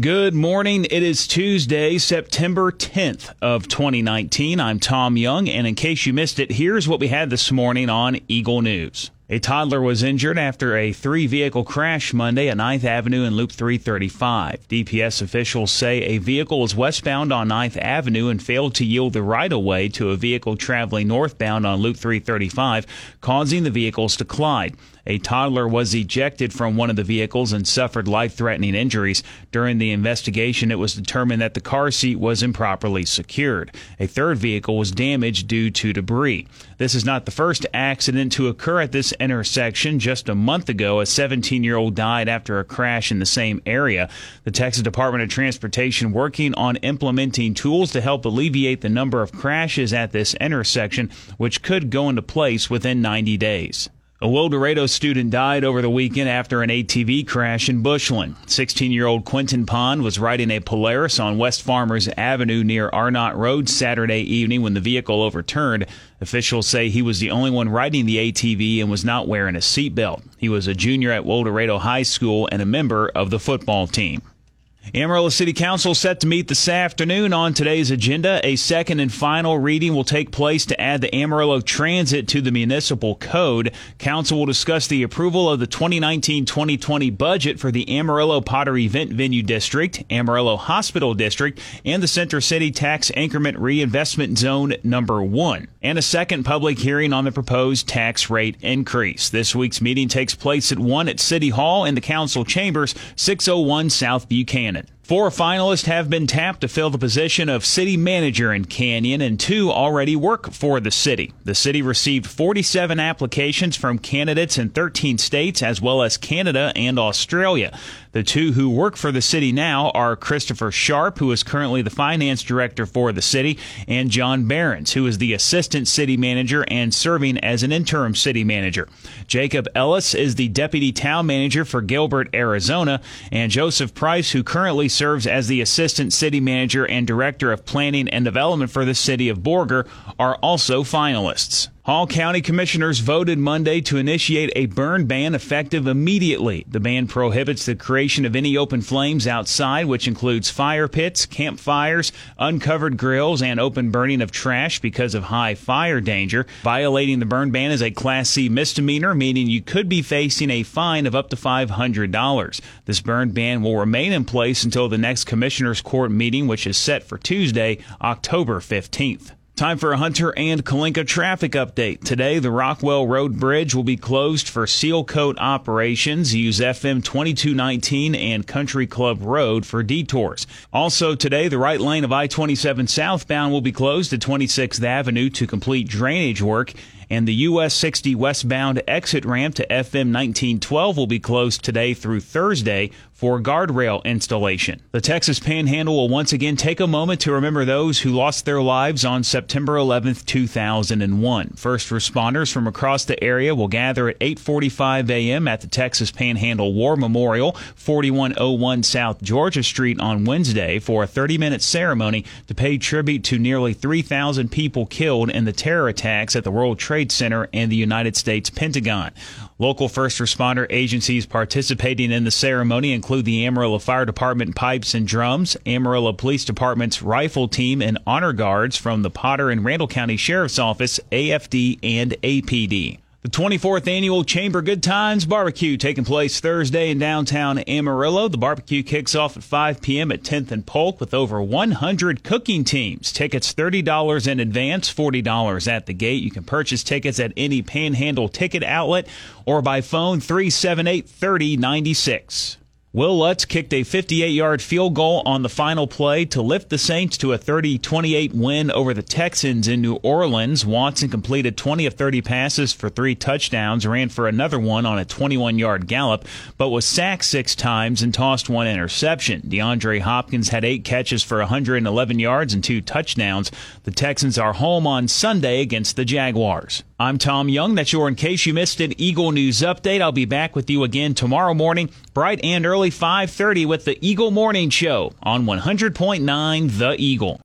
Good morning. It is Tuesday, September 10th of 2019. I'm Tom Young, and in case you missed it, here's what we had this morning on Eagle News. A toddler was injured after a three vehicle crash Monday at 9th Avenue and Loop 335. DPS officials say a vehicle was westbound on 9th Avenue and failed to yield the right of way to a vehicle traveling northbound on Loop 335, causing the vehicles to collide. A toddler was ejected from one of the vehicles and suffered life threatening injuries. During the investigation, it was determined that the car seat was improperly secured. A third vehicle was damaged due to debris. This is not the first accident to occur at this intersection. Just a month ago, a 17 year old died after a crash in the same area. The Texas Department of Transportation working on implementing tools to help alleviate the number of crashes at this intersection, which could go into place within 90 days. A Wildorado student died over the weekend after an ATV crash in Bushland. 16 year old Quentin Pond was riding a Polaris on West Farmers Avenue near Arnott Road Saturday evening when the vehicle overturned. Officials say he was the only one riding the ATV and was not wearing a seatbelt. He was a junior at Wildorado High School and a member of the football team. Amarillo City Council set to meet this afternoon on today's agenda. A second and final reading will take place to add the Amarillo Transit to the municipal code. Council will discuss the approval of the 2019-2020 budget for the Amarillo Potter Event Venue District, Amarillo Hospital District, and the Center City Tax Increment Reinvestment Zone number 1, and a second public hearing on the proposed tax rate increase. This week's meeting takes place at 1 at City Hall in the council chambers, 601 South Buchanan it. Four finalists have been tapped to fill the position of city manager in Canyon, and two already work for the city. The city received 47 applications from candidates in 13 states, as well as Canada and Australia. The two who work for the city now are Christopher Sharp, who is currently the finance director for the city, and John Behrens, who is the assistant city manager and serving as an interim city manager. Jacob Ellis is the deputy town manager for Gilbert, Arizona, and Joseph Price, who currently serves as the assistant city manager and director of planning and development for the city of Borger, are also finalists. Hall County commissioners voted Monday to initiate a burn ban effective immediately. The ban prohibits the creation of any open flames outside, which includes fire pits, campfires, uncovered grills, and open burning of trash because of high fire danger. Violating the burn ban is a Class C misdemeanor, meaning you could be facing a fine of up to $500. This burn ban will remain in place until the next commissioners court meeting, which is set for Tuesday, October 15th. Time for a Hunter and Kalinka traffic update. Today, the Rockwell Road Bridge will be closed for seal coat operations. Use FM 2219 and Country Club Road for detours. Also today, the right lane of I-27 southbound will be closed at 26th Avenue to complete drainage work and the US 60 westbound exit ramp to FM 1912 will be closed today through Thursday for guardrail installation. The Texas Panhandle will once again take a moment to remember those who lost their lives on September 11, 2001. First responders from across the area will gather at 8:45 a.m. at the Texas Panhandle War Memorial, 4101 South Georgia Street on Wednesday for a 30-minute ceremony to pay tribute to nearly 3,000 people killed in the terror attacks at the World Trade Center and the United States Pentagon. Local first responder agencies participating in the ceremony include the Amarillo Fire Department Pipes and Drums, Amarillo Police Department's Rifle Team, and Honor Guards from the Potter and Randall County Sheriff's Office, AFD, and APD. The 24th annual Chamber Good Times Barbecue taking place Thursday in downtown Amarillo. The barbecue kicks off at 5 p.m. at 10th and Polk with over 100 cooking teams. Tickets $30 in advance, $40 at the gate. You can purchase tickets at any Panhandle ticket outlet or by phone 378 3096. Will Lutz kicked a 58 yard field goal on the final play to lift the Saints to a 30 28 win over the Texans in New Orleans. Watson completed 20 of 30 passes for three touchdowns, ran for another one on a 21 yard gallop, but was sacked six times and tossed one interception. DeAndre Hopkins had eight catches for 111 yards and two touchdowns. The Texans are home on Sunday against the Jaguars. I'm Tom Young. That's your In Case You Missed It Eagle News Update. I'll be back with you again tomorrow morning, bright and early 5.30 with the Eagle Morning Show on 100.9 The Eagle.